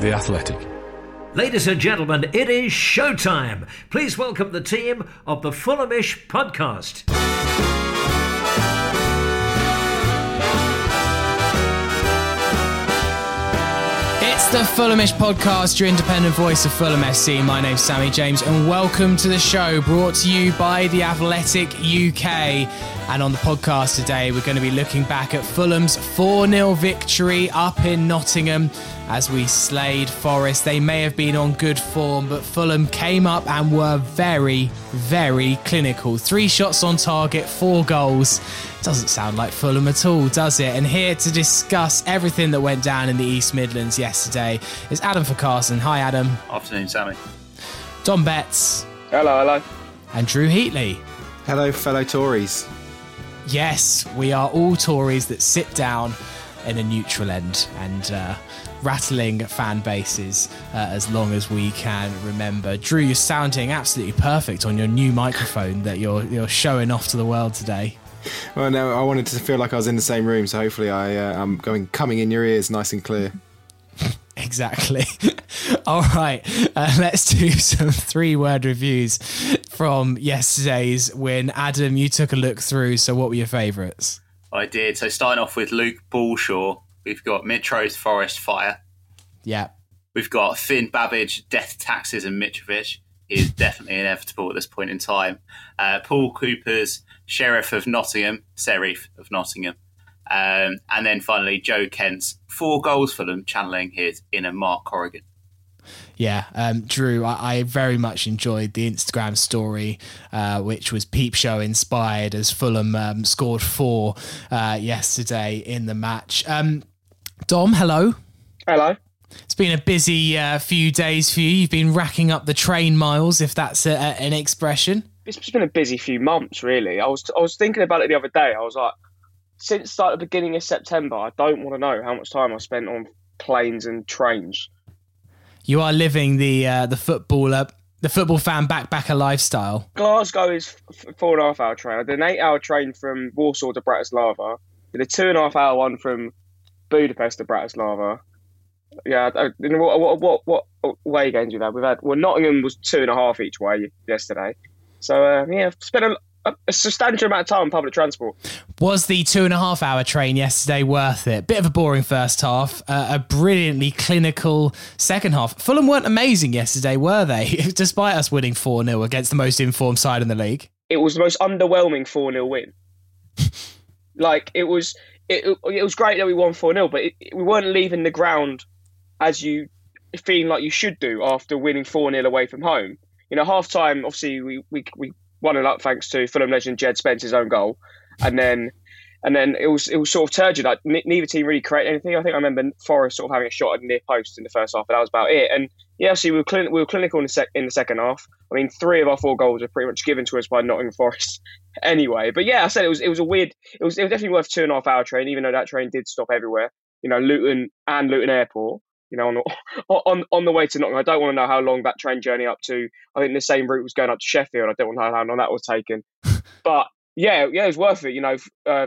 The Athletic. Ladies and gentlemen, it is showtime. Please welcome the team of the Fulhamish podcast. The Fulhamish podcast, your independent voice of Fulham FC. My name's Sammy James, and welcome to the show brought to you by The Athletic UK. And on the podcast today, we're going to be looking back at Fulham's 4 0 victory up in Nottingham as we slayed Forest. They may have been on good form, but Fulham came up and were very, very clinical. Three shots on target, four goals. Doesn't sound like Fulham at all, does it? And here to discuss everything that went down in the East Midlands yesterday is Adam for Carson. Hi, Adam. Afternoon, Sammy. Dom Betts. Hello, hello. And Drew Heatley. Hello, fellow Tories. Yes, we are all Tories that sit down in a neutral end and uh, rattling fan bases uh, as long as we can remember. Drew, you're sounding absolutely perfect on your new microphone that you're you're showing off to the world today. Well, no, I wanted to feel like I was in the same room, so hopefully I uh, I'm going coming in your ears nice and clear. Exactly. All right, uh, let's do some three word reviews from yesterday's win. Adam, you took a look through, so what were your favourites? I did. So starting off with Luke Balshaw, we've got Mitro's Forest Fire. Yeah. We've got Finn Babbage, Death Taxes, and Mitrovic. Is definitely inevitable at this point in time. Uh, Paul Cooper's Sheriff of Nottingham, Serif of Nottingham. Um, and then finally, Joe Kent's four goals for them, channeling his inner Mark Corrigan. Yeah, um, Drew, I, I, very much enjoyed the Instagram story, uh, which was Peep Show inspired as Fulham um, scored four uh, yesterday in the match. Um, Dom, hello. Hello. It's been a busy uh, few days for you. You've been racking up the train miles, if that's a, a, an expression. It's been a busy few months, really. I was I was thinking about it the other day. I was like, since like the beginning of September, I don't want to know how much time I spent on planes and trains. You are living the uh, the footballer, the football fan backpacker lifestyle. Glasgow is f- four and a half hour train. I did an eight hour train from Warsaw to Bratislava. Did a two and a half hour one from Budapest to Bratislava. Yeah, I, what, what what what way games we've had? We've had well, Nottingham was two and a half each way yesterday. So uh, yeah, I've spent a, a substantial amount of time on public transport. Was the two and a half hour train yesterday worth it? Bit of a boring first half, uh, a brilliantly clinical second half. Fulham weren't amazing yesterday, were they? Despite us winning 4 0 against the most informed side in the league. It was the most underwhelming 4 0 win. like, it was. It, it was great that we won 4 0, but it, we weren't leaving the ground as you feeling like you should do after winning 4 0 away from home. You know, half time, obviously, we, we, we one and up thanks to Fulham legend Jed Spence's own goal, and then and then it was it was sort of turgid. Like neither team really created anything. I think I remember Forest sort of having a shot at near post in the first half, but that was about it. And yeah, see, we were, clin- we were clinical in the, sec- in the second half. I mean, three of our four goals were pretty much given to us by Nottingham Forest anyway. But yeah, I said it was it was a weird. It was it was definitely worth two and a half hour train, even though that train did stop everywhere. You know, Luton and Luton Airport. You know, on on on the way to Nottingham. I don't want to know how long that train journey up to. I think the same route was going up to Sheffield. I don't want to know how long that was taken. but yeah, yeah, it was worth it. You know, uh,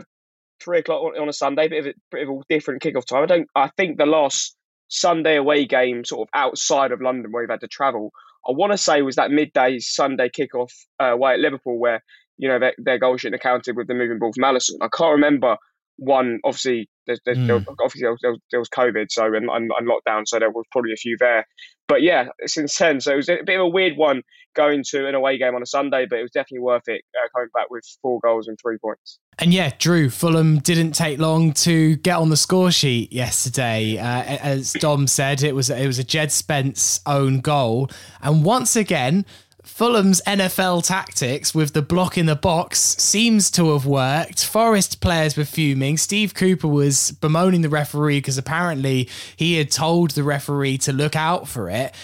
three o'clock on, a Sunday, bit of a bit of a different kickoff time. I don't. I think the last Sunday away game, sort of outside of London, where we've had to travel, I want to say was that midday Sunday kickoff uh, away at Liverpool, where you know their, their goal shouldn't have counted with the moving ball from Alisson. I can't remember one. Obviously, there's, there's, mm. there, obviously there was, there was, COVID, so and, and, and lockdown, so there was probably a few there. But yeah, since then, so it was a bit of a weird one going to an away game on a Sunday, but it was definitely worth it uh, coming back with four goals and three points. And yeah, Drew, Fulham didn't take long to get on the score sheet yesterday. Uh, as Dom said, it was it was a Jed Spence own goal, and once again, Fulham's NFL tactics with the block in the box seems to have worked. Forest players were fuming. Steve Cooper was bemoaning the referee because apparently he had told the referee to look out for it.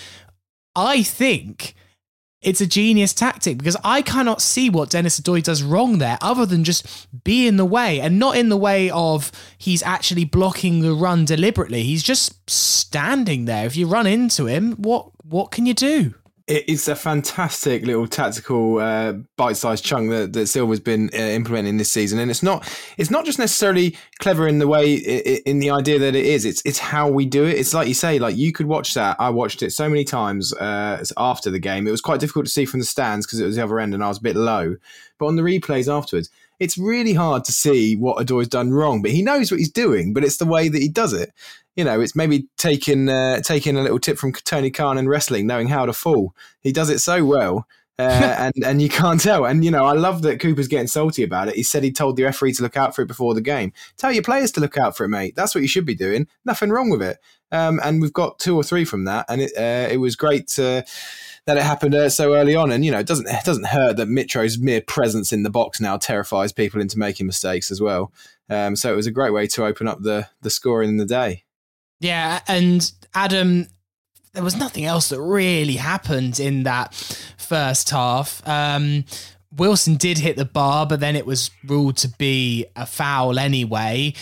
I think it's a genius tactic because I cannot see what Dennis Odoi does wrong there other than just be in the way and not in the way of he's actually blocking the run deliberately. He's just standing there. If you run into him, what what can you do? It's a fantastic little tactical uh, bite-sized chunk that, that Silva's been uh, implementing this season, and it's not it's not just necessarily clever in the way in the idea that it is. It's it's how we do it. It's like you say, like you could watch that. I watched it so many times uh, after the game. It was quite difficult to see from the stands because it was the other end and I was a bit low. But on the replays afterwards, it's really hard to see what has done wrong. But he knows what he's doing. But it's the way that he does it you know, it's maybe taking uh, taking a little tip from Tony Khan in wrestling, knowing how to fall. He does it so well. Uh, and and you can't tell. And you know, I love that Cooper's getting salty about it. He said he told the referee to look out for it before the game. Tell your players to look out for it, mate. That's what you should be doing. Nothing wrong with it. Um, and we've got two or three from that, and it uh, it was great to, that it happened uh, so early on. And you know, it doesn't it doesn't hurt that Mitro's mere presence in the box now terrifies people into making mistakes as well. Um, so it was a great way to open up the the scoring in the day. Yeah, and Adam, there was nothing else that really happened in that first half. Um, Wilson did hit the bar, but then it was ruled to be a foul anyway.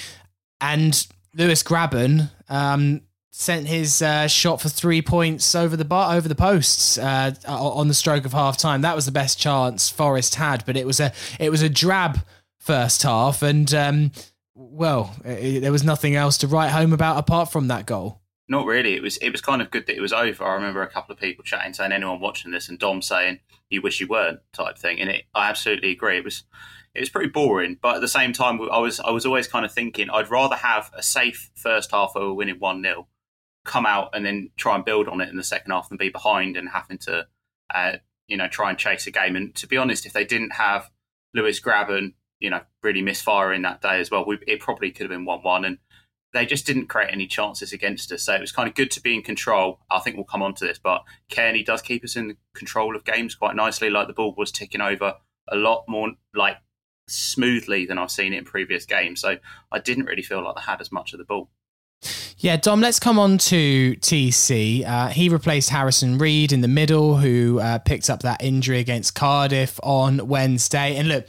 And Lewis Grabban um, sent his uh, shot for three points over the bar over the posts uh, on the stroke of half time. That was the best chance Forest had, but it was a it was a drab first half, and um, well, it, there was nothing else to write home about apart from that goal. Not really. It was it was kind of good that it was over. I remember a couple of people chatting, saying anyone watching this, and Dom saying "you wish you weren't" type thing. And it, I absolutely agree. It was it was pretty boring, but at the same time, I was I was always kind of thinking I'd rather have a safe first half over winning one 0 come out and then try and build on it in the second half and be behind and having to uh, you know try and chase a game. And to be honest, if they didn't have Lewis Grabban you know, really misfiring that day as well. We, it probably could have been 1 1. And they just didn't create any chances against us. So it was kind of good to be in control. I think we'll come on to this, but Cairney does keep us in control of games quite nicely. Like the ball was ticking over a lot more like smoothly than I've seen it in previous games. So I didn't really feel like they had as much of the ball. Yeah, Dom, let's come on to TC. Uh, he replaced Harrison Reed in the middle, who uh, picked up that injury against Cardiff on Wednesday. And look,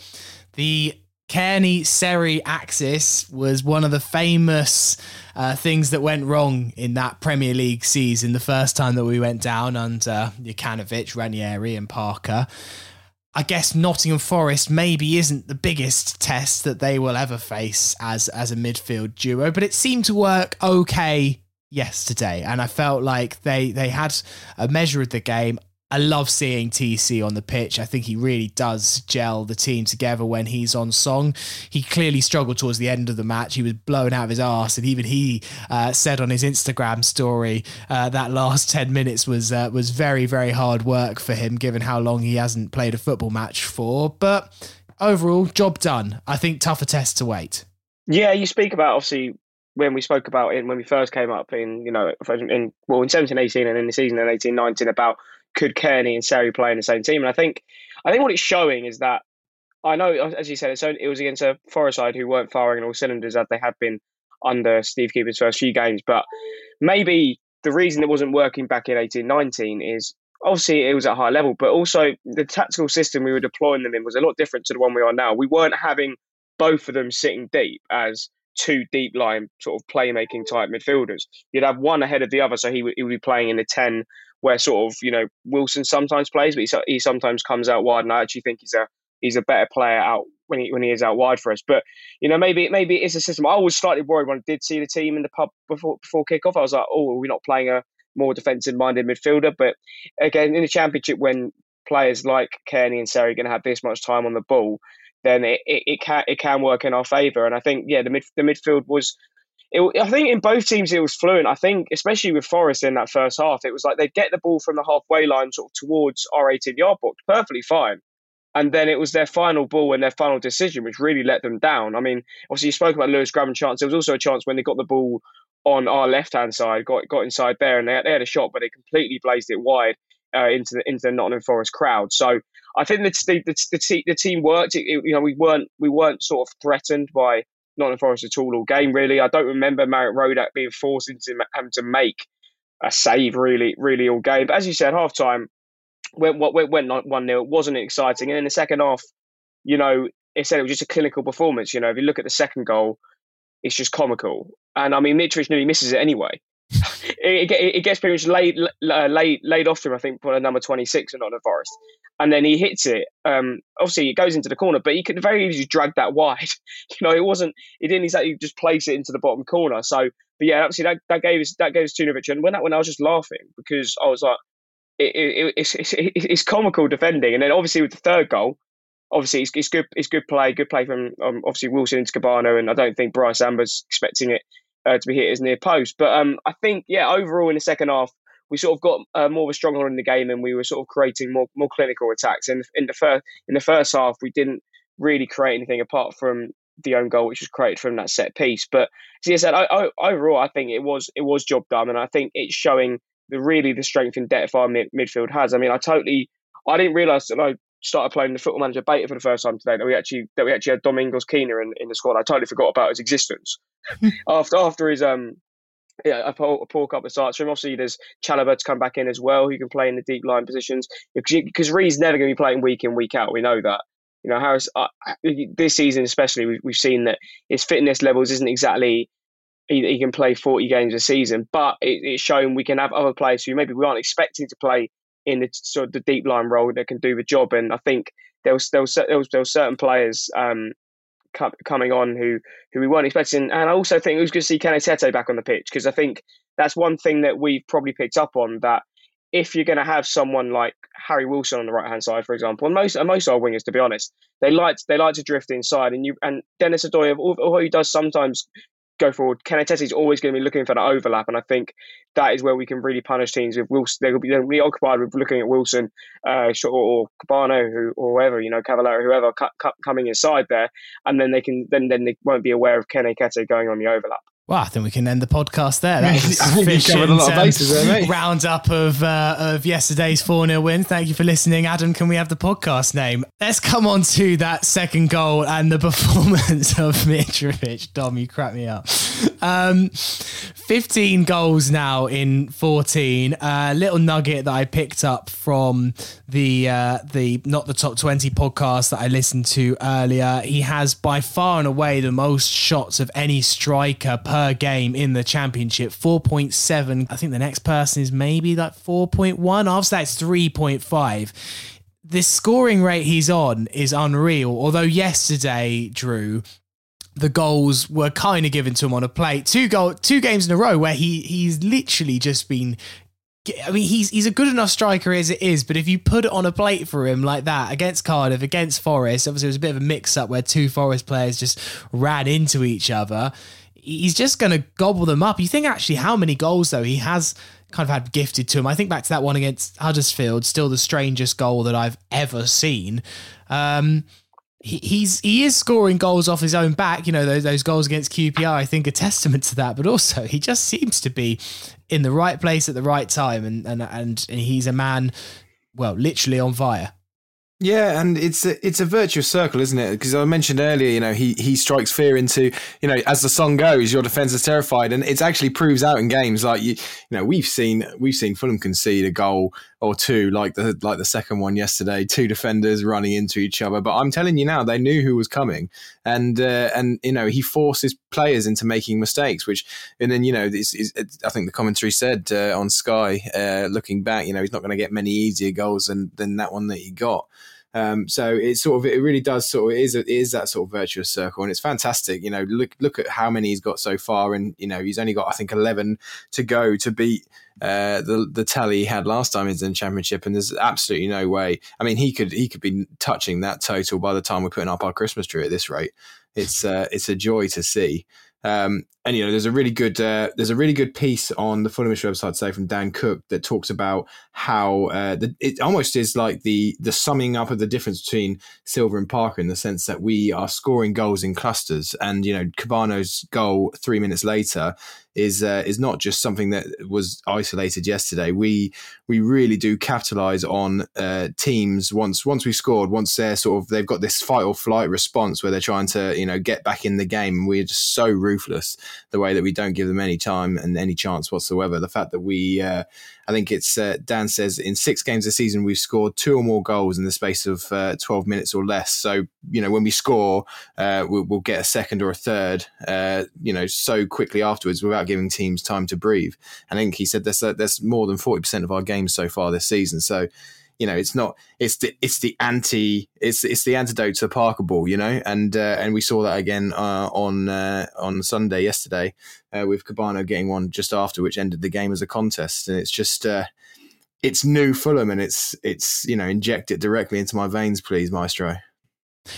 the Cairney Seri axis was one of the famous uh, things that went wrong in that Premier League season, the first time that we went down under Jokanovic, Ranieri, and Parker. I guess Nottingham Forest maybe isn't the biggest test that they will ever face as as a midfield duo, but it seemed to work okay yesterday, and I felt like they they had a measure of the game. I love seeing TC on the pitch. I think he really does gel the team together when he's on song. He clearly struggled towards the end of the match. He was blown out of his arse, and even he uh, said on his Instagram story uh, that last ten minutes was uh, was very very hard work for him, given how long he hasn't played a football match for. But overall, job done. I think tougher test to wait. Yeah, you speak about obviously when we spoke about it when we first came up in you know in well in 17 18 and in the season in 18 19 about could Cairney and Seri play in the same team? And I think I think what it's showing is that I know, as you said, it's only, it was against a Forest side who weren't firing on all cylinders as they had been under Steve Cooper's first few games. But maybe the reason it wasn't working back in eighteen nineteen is obviously it was at a high level, but also the tactical system we were deploying them in was a lot different to the one we are now. We weren't having both of them sitting deep as two deep line sort of playmaking type midfielders. You'd have one ahead of the other, so he he would be playing in the 10 where sort of, you know, Wilson sometimes plays, but he, he sometimes comes out wide. And I actually think he's a he's a better player out when he when he is out wide for us. But you know, maybe maybe it's a system. I was slightly worried when I did see the team in the pub before before kickoff. I was like, oh, are we not playing a more defensive minded midfielder? But again, in the championship, when players like Cairney and Seri are going to have this much time on the ball, then it, it, it can it can work in our favour. And I think yeah, the mid the midfield was. It, I think in both teams it was fluent. I think especially with Forest in that first half, it was like they'd get the ball from the halfway line sort of towards our 18 yard box, perfectly fine. And then it was their final ball and their final decision which really let them down. I mean, obviously you spoke about Lewis Grabban chance. There was also a chance when they got the ball on our left hand side, got got inside there, and they had, they had a shot, but they completely blazed it wide uh, into the into the Nottingham Forest crowd. So I think the the, the, the, the team worked. It, it, you know, we weren't we weren't sort of threatened by Nottingham Forest at all all game. Really, I don't remember Marek Rodak being forced into having um, to make a save really really all game. But as you said, half time went went went one 0 It wasn't exciting, and in the second half, you know, it said it was just a clinical performance. You know, if you look at the second goal, it's just comical. And I mean, Mitrovic nearly misses it anyway. It, it, gets pretty much laid uh, laid laid off to him. I think for number twenty six and not the Forest, and then he hits it. Um, obviously, it goes into the corner, but he could very easily drag that wide. You know, it wasn't. He didn't exactly just place it into the bottom corner. So, but yeah, obviously that, that gave us that gave us victory. And when that when I was just laughing because I was like, it, it, it's, it's it's comical defending, and then obviously with the third goal, obviously it's, it's good it's good play, good play from um, obviously Wilson into Kebano and I don't think Brice Samba's expecting it uh, to be hit as near post. But um, I think yeah, overall in the second half, we sort of got uh, more of a stronghold in the game, and we were sort of creating more more clinical attacks. And in the first in the first half, we didn't really create anything apart from the own goal, which was created from that set piece. But as I said, I, I, overall, I think it was it was job done, and I think it's showing the really the strength and depth our mid, midfield has. I mean, I totally I didn't realise that I started playing the Football Manager beta for the first time today that we actually that we actually had Domingos Quina in, in the squad. I totally forgot about his existence after after his um yeah a poor, a poor couple of starts him. Obviously, there's Chalobah to come back in as well, who can play in the deep line positions because Reed's never going to be playing week in week out. We know that. You know, Harris uh, this season especially, we've, we've seen that his fitness levels isn't exactly he, he can play 40 games a season, but it, it's shown we can have other players who maybe we aren't expecting to play in the sort of the deep line role that can do the job. And I think there was there was there was, there was certain players um, coming on who who we weren't expecting. And I also think it was good to see Tete back on the pitch because I think that's one thing that we've probably picked up on that if you're going to have someone like Harry Wilson on the right hand side, for example, and most and most our wingers, to be honest, they like they like to drift inside, and you and Dennis Odoi, although he does sometimes go forward. Tete is always going to be looking for that overlap, and I think that is where we can really punish teams. If Wilson, they'll be, they'll be occupied with looking at Wilson, uh, or, or Kebano, who or whoever you know, Cavaleiro, whoever coming inside there, and then they can then then they won't be aware of Tete going on the overlap. Well, I think we can end the podcast there. That was a lot of bases there, mate. roundup of uh, of yesterday's 4 0 win. Thank you for listening. Adam, can we have the podcast name? Let's come on to that second goal and the performance of Mitrovic. Dom, you crack me up. Um, 15 goals now in 14. A uh, little nugget that I picked up from the uh, the Not the Top 20 podcast that I listened to earlier. He has by far and away the most shots of any striker per game in the championship. 4.7. I think the next person is maybe like 4.1. After that's 3.5. This scoring rate he's on is unreal. Although yesterday, Drew, the goals were kind of given to him on a plate. Two goal, two games in a row where he he's literally just been. I mean, he's he's a good enough striker as it is, but if you put it on a plate for him like that against Cardiff, against Forest, obviously it was a bit of a mix up where two Forest players just ran into each other he's just going to gobble them up. You think actually how many goals though he has kind of had gifted to him. I think back to that one against Huddersfield, still the strangest goal that I've ever seen. Um, he's he is scoring goals off his own back. You know those those goals against QPR. I think a testament to that. But also he just seems to be in the right place at the right time, and and and, and he's a man, well, literally on fire. Yeah, and it's a, it's a virtuous circle, isn't it? Because I mentioned earlier, you know, he he strikes fear into, you know, as the song goes, your defense is terrified, and it actually proves out in games like you, you know, we've seen we've seen Fulham concede a goal or two, like the like the second one yesterday, two defenders running into each other. But I'm telling you now, they knew who was coming, and uh, and you know, he forces players into making mistakes, which and then you know, it's, it's, I think the commentary said uh, on Sky, uh, looking back, you know, he's not going to get many easier goals than than that one that he got. Um, so it's sort of it really does sort of it is it is that sort of virtuous circle, and it's fantastic. You know, look look at how many he's got so far, and you know he's only got I think eleven to go to beat uh, the the tally he had last time he's in the championship, and there's absolutely no way. I mean, he could he could be touching that total by the time we're putting up our Christmas tree at this rate. It's uh, it's a joy to see. Um, and you know, there's a really good uh, there's a really good piece on the Fulhamish website today from Dan Cook that talks about how uh, the, it almost is like the the summing up of the difference between Silva and Parker in the sense that we are scoring goals in clusters, and you know, Kebano's goal three minutes later is uh, is not just something that was isolated yesterday. We we really do capitalize on uh, teams once once we scored. Once they're sort of they've got this fight or flight response where they're trying to you know get back in the game. We're just so ruthless the way that we don't give them any time and any chance whatsoever. The fact that we uh, I think it's uh, Dan says in six games this season we've scored two or more goals in the space of uh, 12 minutes or less. So you know when we score, uh, we'll, we'll, get a second or a third, uh, you know, so quickly afterwards without giving teams time to breathe. I think he said there's there's more than 40 percent of our games so far this season. So you know, it's not it's the it's the anti it's it's the antidote to Parker ball, you know, and uh, and we saw that again uh, on uh, on Sunday yesterday uh, with Kebano getting one just after, which ended the game as a contest, and it's just uh, it's new Fulham, and it's it's you know inject it directly into my veins, please, Maestro.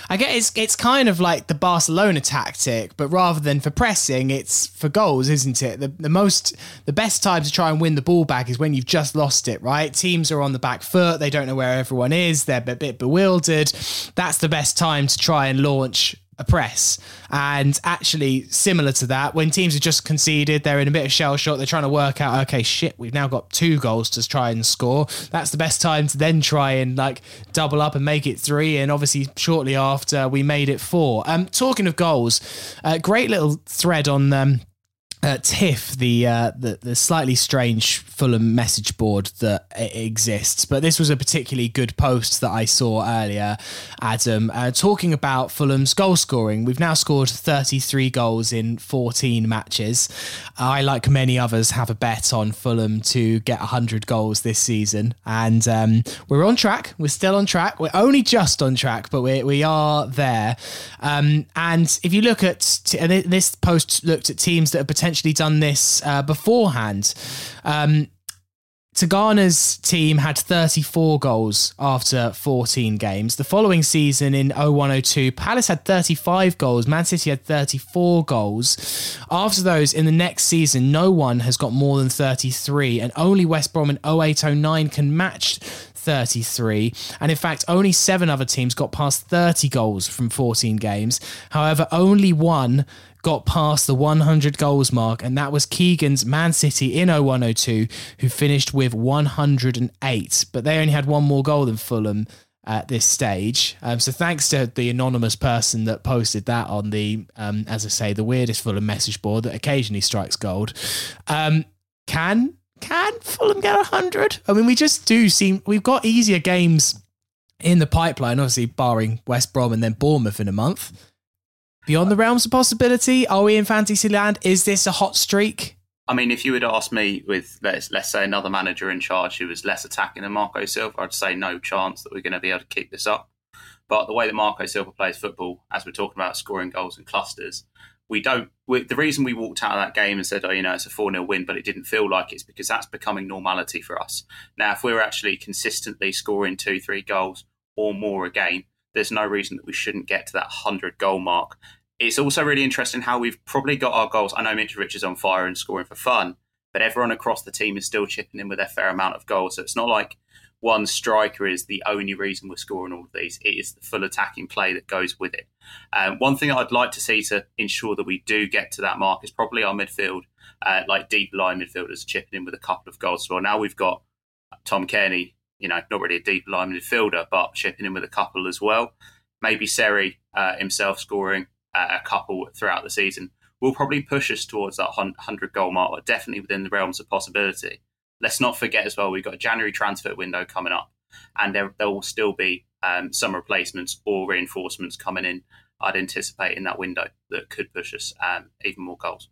I guess it's it's kind of like the Barcelona tactic, but rather than for pressing, it's for goals, isn't it? The the most the best time to try and win the ball back is when you've just lost it, right? Teams are on the back foot, they don't know where everyone is, they're a bit bewildered. That's the best time to try and launch a press. And actually, similar to that, when teams have just conceded, they're in a bit of shell shock. They're trying to work out, okay, shit, we've now got two goals to try and score. That's the best time to then try and like double up and make it three. And obviously, shortly after, we made it four. Um, talking of goals, uh, great little thread on um, uh, TIFF, the, uh, the the slightly strange Fulham message board that exists, but this was a particularly good post that I saw earlier, Adam, uh, talking about Fulham's goal scoring. We've now scored 33 goals in 14 matches. I, like many others, have a bet on Fulham to get 100 goals this season, and um, we're on track. We're still on track. We're only just on track, but we we are there. Um, and if you look at t- this post, looked at teams that are potentially potentially done this uh, beforehand. Um, Tigana's team had 34 goals after 14 games. The following season in 0102, Palace had 35 goals. Man City had 34 goals. After those, in the next season, no one has got more than 33, and only West Brom in 0809 can match 33. And in fact, only seven other teams got past 30 goals from 14 games. However, only one got past the 100 goals mark, and that was Keegan's Man City in 0102, who finished with 108. But they only had one more goal than Fulham at this stage. Um, so thanks to the anonymous person that posted that on the, um, as I say, the weirdest Fulham message board that occasionally strikes gold. Um, can can Fulham get 100? I mean, we just do seem we've got easier games in the pipeline, obviously barring West Brom and then Bournemouth in a month. Beyond the realms of possibility, are we in fantasy land? Is this a hot streak? I mean, if you would ask me with let's let's say another manager in charge who was less attacking than Marco Silva, I'd say no chance that we're going to be able to keep this up. But the way that Marco Silva plays football, as we're talking about scoring goals and clusters, we don't. We, the reason we walked out of that game and said, "Oh, you know, it's a four 0 win," but it didn't feel like it's because that's becoming normality for us now. If we're actually consistently scoring two, three goals or more a game, there's no reason that we shouldn't get to that 100 goal mark. It's also really interesting how we've probably got our goals. I know Mitrovic is on fire and scoring for fun, but everyone across the team is still chipping in with their fair amount of goals. So it's not like one striker is the only reason we're scoring all of these. It is the full attacking play that goes with it. Um, one thing I'd like to see to ensure that we do get to that mark is probably our midfield, uh, like deep line midfielders chipping in with a couple of goals. So now we've got Tom Cairney you know, not really a deep line midfielder, but chipping in with a couple as well. Maybe Seri uh, himself scoring uh, a couple throughout the season will probably push us towards that 100 goal mark, or definitely within the realms of possibility. Let's not forget as well, we've got a January transfer window coming up, and there, there will still be um, some replacements or reinforcements coming in. I'd anticipate in that window that could push us um, even more goals.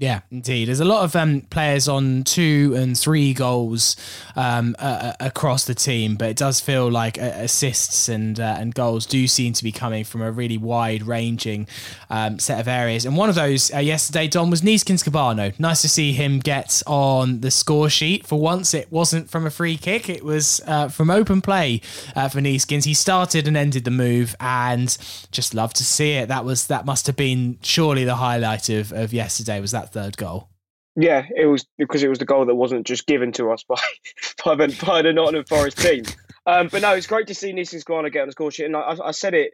Yeah, indeed. There's a lot of um, players on two and three goals um, uh, across the team, but it does feel like uh, assists and uh, and goals do seem to be coming from a really wide ranging um, set of areas. And one of those uh, yesterday, Don, was Neeskens Kebano. Nice to see him get on the score sheet. For once, it wasn't from a free kick; it was uh, from open play uh, for Neeskens. He started and ended the move, and just love to see it. That was that must have been surely the highlight of, of yesterday. Was that third goal. Yeah, it was because it was the goal that wasn't just given to us by by the, by the Nottingham Forest team. Um, but no, it's great to see Neeskens Kebano get on the score sheet, and I, I, said it,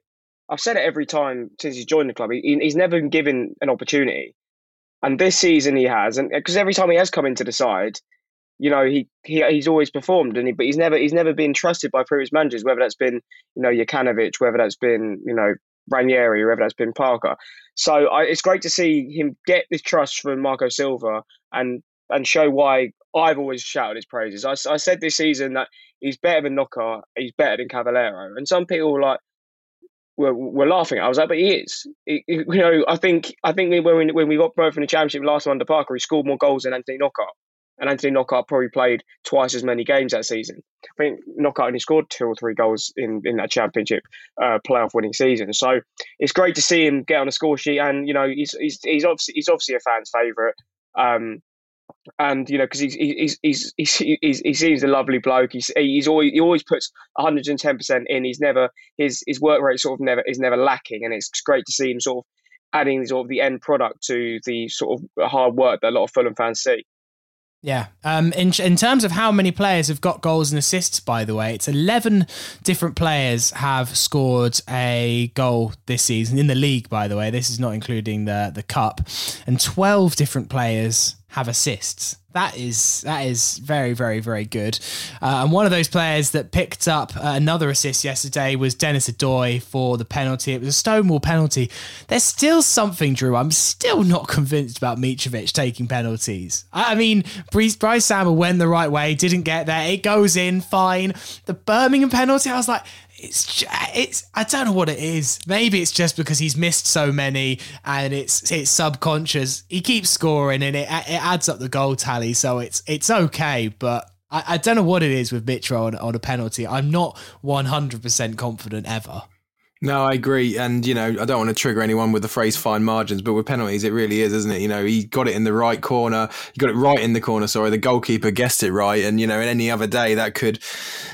I've said it every time since he's joined the club. He, he's never been given an opportunity, and this season he has, and because every time he has come into the side, you know he, he he's always performed, and he, but he's never he's never been trusted by previous managers, whether that's been you know Jokanovic, whether that's been you know Ranieri, whether that's been Parker. So I, it's great to see him get this trust from Marco Silva and and show why I've always shouted his praises. I, I said this season that he's better than Knockaert, he's better than Cavaleiro, and some people were like were, were laughing. I was like, but he is. You know, I think I think when we, when we got both in the championship last time under Parker, he scored more goals than Anthony Knockaert and Anthony Knockaert probably played twice as many games that season. I think Knockaert only scored two or three goals in, in that championship uh, playoff winning season. So it's great to see him get on the score sheet, and you know he's he's, he's obviously he's obviously a fan's favourite. Um, and you know because he's, he's he's he's he's he seems a lovely bloke. He's he's always he always puts 110 percent in. He's never his his work rate sort of never is never lacking, and it's great to see him sort of adding sort of the end product to the sort of hard work that a lot of Fulham fans see. Yeah. Um, in, in terms of how many players have got goals and assists, by the way, it's 11 different players have scored a goal this season in the league, by the way. This is not including the, the cup. And 12 different players have assists. That is that is very very very good. Uh, and one of those players that picked up uh, another assist yesterday was Dennis Odoi for the penalty. It was a stonewall penalty. There's still something, Drew. I'm still not convinced about Mitrovic taking penalties. I, I mean, Brice, Brice Samba went the right way, didn't get there. It goes in fine. The Birmingham penalty, I was like, it's it's I don't know what it is. Maybe it's just because he's missed so many and it's it's subconscious. He keeps scoring and it it adds up the goal tally, so it's it's okay. But I, I don't know what it is with Mitro on, on a penalty. I'm not 100 percent confident ever. No, I agree. And, you know, I don't want to trigger anyone with the phrase fine margins, but with penalties, it really is, isn't it? You know, he got it in the right corner. He got it right in the corner. Sorry. The goalkeeper guessed it right. And, you know, in any other day, that could,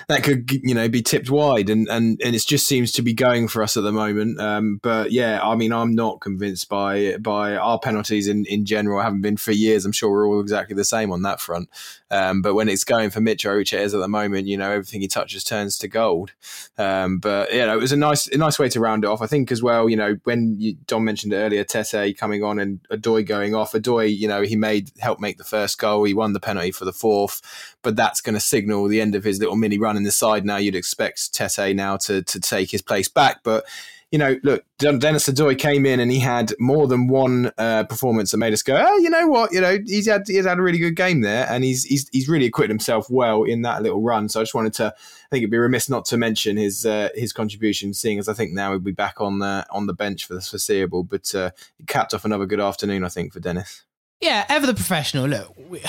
that could, you know, be tipped wide. And, and, and it just seems to be going for us at the moment. Um, but yeah, I mean, I'm not convinced by, by our penalties in, in general. I haven't been for years. I'm sure we're all exactly the same on that front. Um, but when it's going for Mitro, which it is at the moment, you know, everything he touches turns to gold. Um, but, you know, it was a nice, a nice nice way to round it off. I think as well, you know, when you, Don mentioned earlier, Tete coming on and Odoi going off. Odoi, you know, he made help make the first goal. He won the penalty for the fourth, but that's going to signal the end of his little mini run in the side. Now you'd expect Tete now to to take his place back, but you know, look, Dennis Odoi came in and he had more than one uh, performance that made us go, oh, you know what, you know, he's had he's had a really good game there, and he's he's he's really acquitted himself well in that little run. So I just wanted to, I think it'd be remiss not to mention his uh, his contribution, seeing as I think now he'll be back on the on the bench for the foreseeable. But uh, capped off another good afternoon, I think, for Denis. Yeah, ever the professional. Look, we,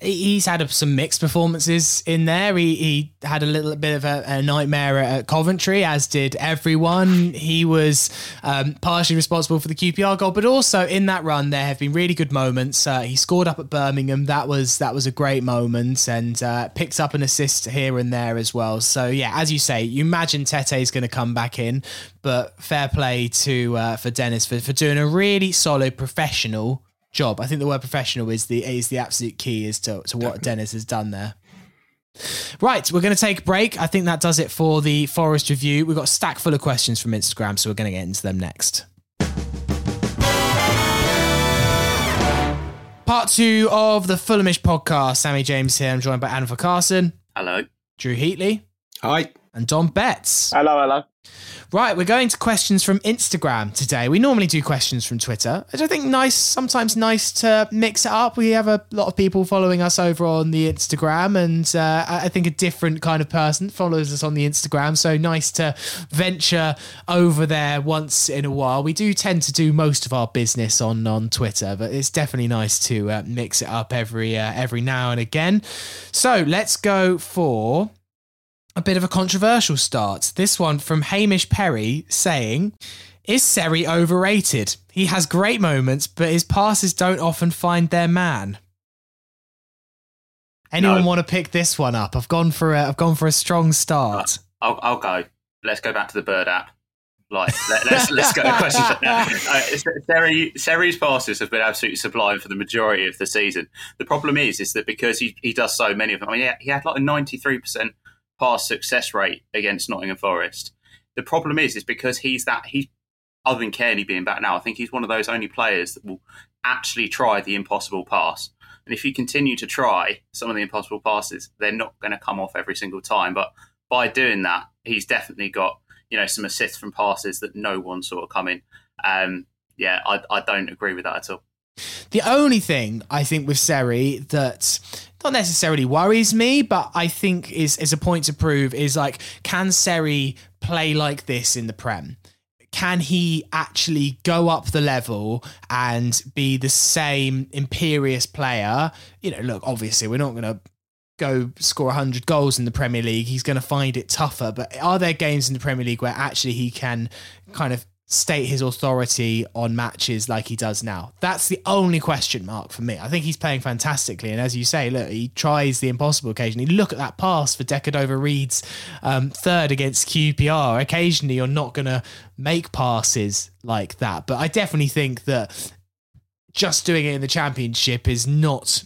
he's had some mixed performances in there. He, he had a little bit of a, a nightmare at Coventry, as did everyone. He was um, partially responsible for the QPR goal, but also in that run, there have been really good moments. Uh, he scored up at Birmingham. That was that was a great moment, and uh, picked up an assist here and there as well. So yeah, as you say, you imagine Tete is going to come back in, but fair play to uh, for Dennis for, for doing a really solid professional job. I think the word professional is the is the absolute key as to, to what Dennis has done there. Right, we're going to take a break. I think that does it for the Forest review. We've got a stack full of questions from Instagram, so we're going to get into them next. Part two of the Fulhamish podcast. Sammy James here. I'm joined by Anfa Carson. Hello. Drew Heatley. Hi. And Don Betts. Hello, hello. Right, we're going to questions from Instagram today. We normally do questions from Twitter. I think nice, sometimes nice to mix it up. We have a lot of people following us over on the Instagram, and uh, I think a different kind of person follows us on the Instagram. So nice to venture over there once in a while. We do tend to do most of our business on on Twitter, but it's definitely nice to uh, mix it up every uh, every now and again. So let's go for a bit of a controversial start. This one from Hamish Perry saying, Is Seri overrated? He has great moments, but his passes don't often find their man. Anyone no. want to pick this one up? I've gone for a, I've gone for a strong start. Uh, I'll, I'll go. Let's go back to the bird app. Like, let, us let's, let's go. Questions. Uh, Seri, Seri's passes have been absolutely sublime for the majority of the season. The problem is, is that because he, he does so many of them. I mean, he had like a ninety three percent pass success rate against Nottingham Forest. The problem is, is because he's that he, other than Cairney being back now, I think he's one of those only players that will actually try the impossible pass. And if you continue to try some of the impossible passes, they're not going to come off every single time. But by doing that, he's definitely got you know some assists from passes that no one saw coming. Um, yeah, I, I don't agree with that at all. The only thing I think with Seri that not necessarily worries me, but I think is is a point to prove is like can Seri play like this in the Prem? Can he actually go up the level and be the same imperious player? You know, look, obviously we're not going to go score 100 goals in the Premier League. He's going to find it tougher. But are there games in the Premier League where actually he can kind of state his authority on matches like he does now? That's the only question mark for me. I think he's playing fantastically. And as you say, look, he tries the impossible occasionally. Look at that pass for Decordova-Reid's um, third against QPR. Occasionally, you're not going to make passes like that. But I definitely think that just doing it in the championship is not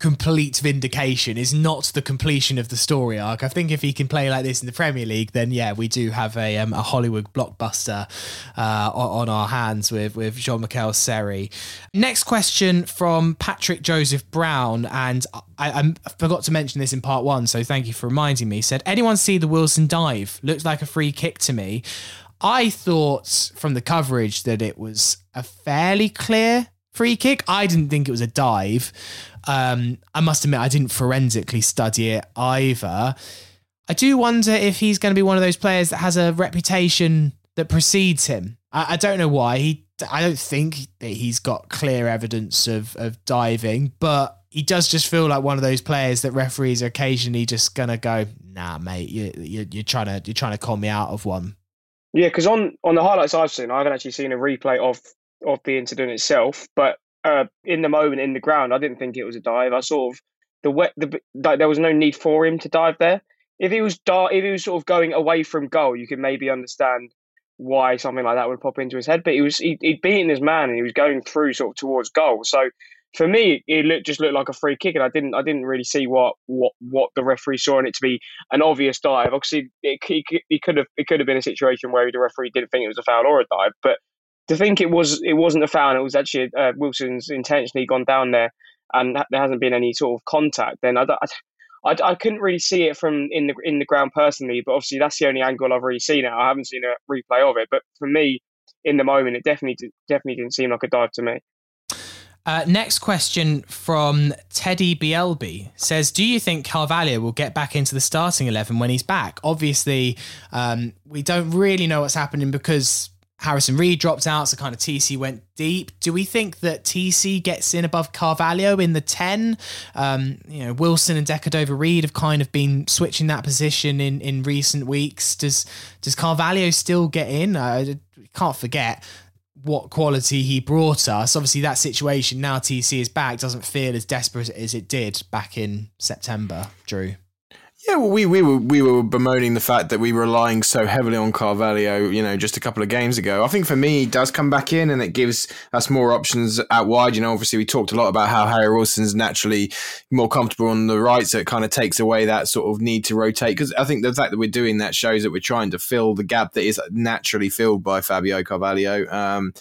complete vindication is not the completion of the story arc. I think if he can play like this in the Premier League, then yeah, we do have a, um, a Hollywood blockbuster uh, on our hands with with Jean Michel Seri. Next question from Patrick Joseph Brown, and I, I, forgot to mention this in part one, so thank you for reminding me. Said, anyone see the Wilson dive? Looked like a free kick to me. I thought from the coverage that it was a fairly clear free kick. I didn't think it was a dive. Um, I must admit, I didn't forensically study it either. I do wonder if he's going to be one of those players that has a reputation that precedes him. I, I don't know why. He, I don't think that he's got clear evidence of of diving, but he does just feel like one of those players that referees are occasionally just gonna go, nah, mate, you, you you're trying to you're trying to call me out of one. Yeah, because on on the highlights I've seen, I haven't actually seen a replay of of the incident itself, but uh, in the moment in the ground, I didn't think it was a dive. I sort of the wet the like, there was no need for him to dive there. If he was dar- if he was sort of going away from goal, you could maybe understand why something like that would pop into his head. But he was he, he'd beaten his man and he was going through sort of towards goal. So for me, it looked, just looked like a free kick, and I didn't I didn't really see what what what the referee saw in it to be an obvious dive. Obviously, it, it could have it could have been a situation where the referee didn't think it was a foul or a dive, but to think it was it wasn't a foul, it was actually uh, Wilson's intentionally gone down there, and there hasn't been any sort of contact. Then I, I, I, couldn't really see it from in the in the ground personally, but obviously that's the only angle I've really seen it. I haven't seen a replay of it, but for me, in the moment, it definitely definitely didn't seem like a dive to me. Uh, next question from Teddy BLB says, "Do you think Carvalho will get back into the starting eleven when he's back? Obviously, um, we don't really know what's happening because Harrison Reed dropped out, so kind of TC went deep. Do we think that TC gets in above Carvalho in the 10? Um, you know, Wilson and Decordova-Reid have kind of been switching that position in, in recent weeks. Does does Carvalho still get in? I can't forget what quality he brought us. Obviously, that situation now TC is back doesn't feel as desperate as it did back in September, Drew. Yeah, well, we, we were we were bemoaning the fact that we were relying so heavily on Carvalho, you know, just a couple of games ago. I think for me, he does come back in, and it gives us more options out wide. You know, obviously we talked a lot about how Harry Wilson's naturally more comfortable on the right, so it kind of takes away that sort of need to rotate. Because I think the fact that we're doing that shows that we're trying to fill the gap that is naturally filled by Fabio Carvalho. Um,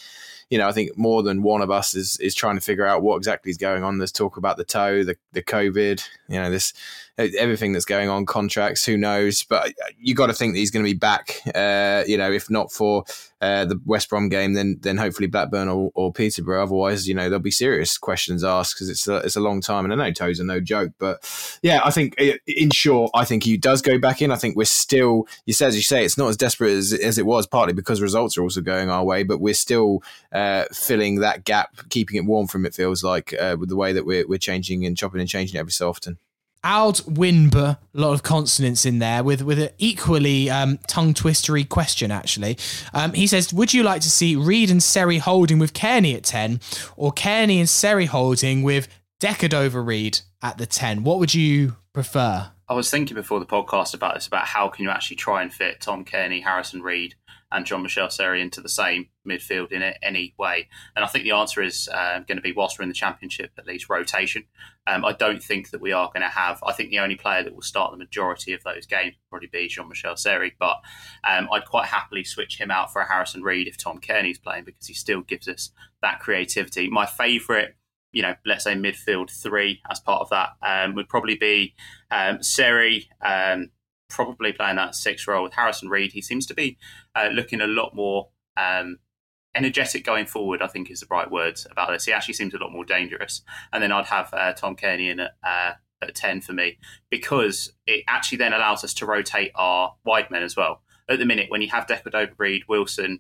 you know, I think more than one of us is is trying to figure out what exactly is going on. There's talk about the toe, the the COVID, you know, this everything that's going on, contracts, who knows? But you got to think that he's going to be back. Uh, you know, if not for uh, the West Brom game, then then hopefully Blackburn or, or Peterborough. Otherwise, you know, there'll be serious questions asked because it's a, it's a long time, and I know toes are no joke. But yeah, I think in short, I think he does go back in. I think we're still, you said as you say, it's not as desperate as, as it was, partly because results are also going our way, but we're still uh, filling that gap, keeping it warm from it feels like uh, with the way that we're we're changing and chopping and changing every so often. Aud Winber, a lot of consonants in there, with with an equally um, tongue twistery question. Actually, um, he says, "Would you like to see Reid and Seri holding with Cairney at ten, or Cairney and Seri holding with Decordova-Reid at the ten? What would you prefer?" I was thinking before the podcast about this about how can you actually try and fit Tom Cairney, Harrison Reed, and Jean Michel Seri into the same midfield in any way? And I think the answer is uh, going to be whilst we're in the championship, at least rotation. Um, I don't think that we are going to have. I think the only player that will start the majority of those games will probably be Jean Michel Seri, but um, I'd quite happily switch him out for a Harrison Reed if Tom Cairney's playing because he still gives us that creativity. My favourite you know, let's say midfield three as part of that um, would probably be um, Seri, um, probably playing that six role with Harrison Reed. He seems to be uh, looking a lot more um, energetic going forward. I think is the right words about this. He actually seems a lot more dangerous. And then I'd have uh, Tom Cairney in at, uh, at ten for me because it actually then allows us to rotate our wide men as well. At the minute, when you have Decker Breed, Wilson,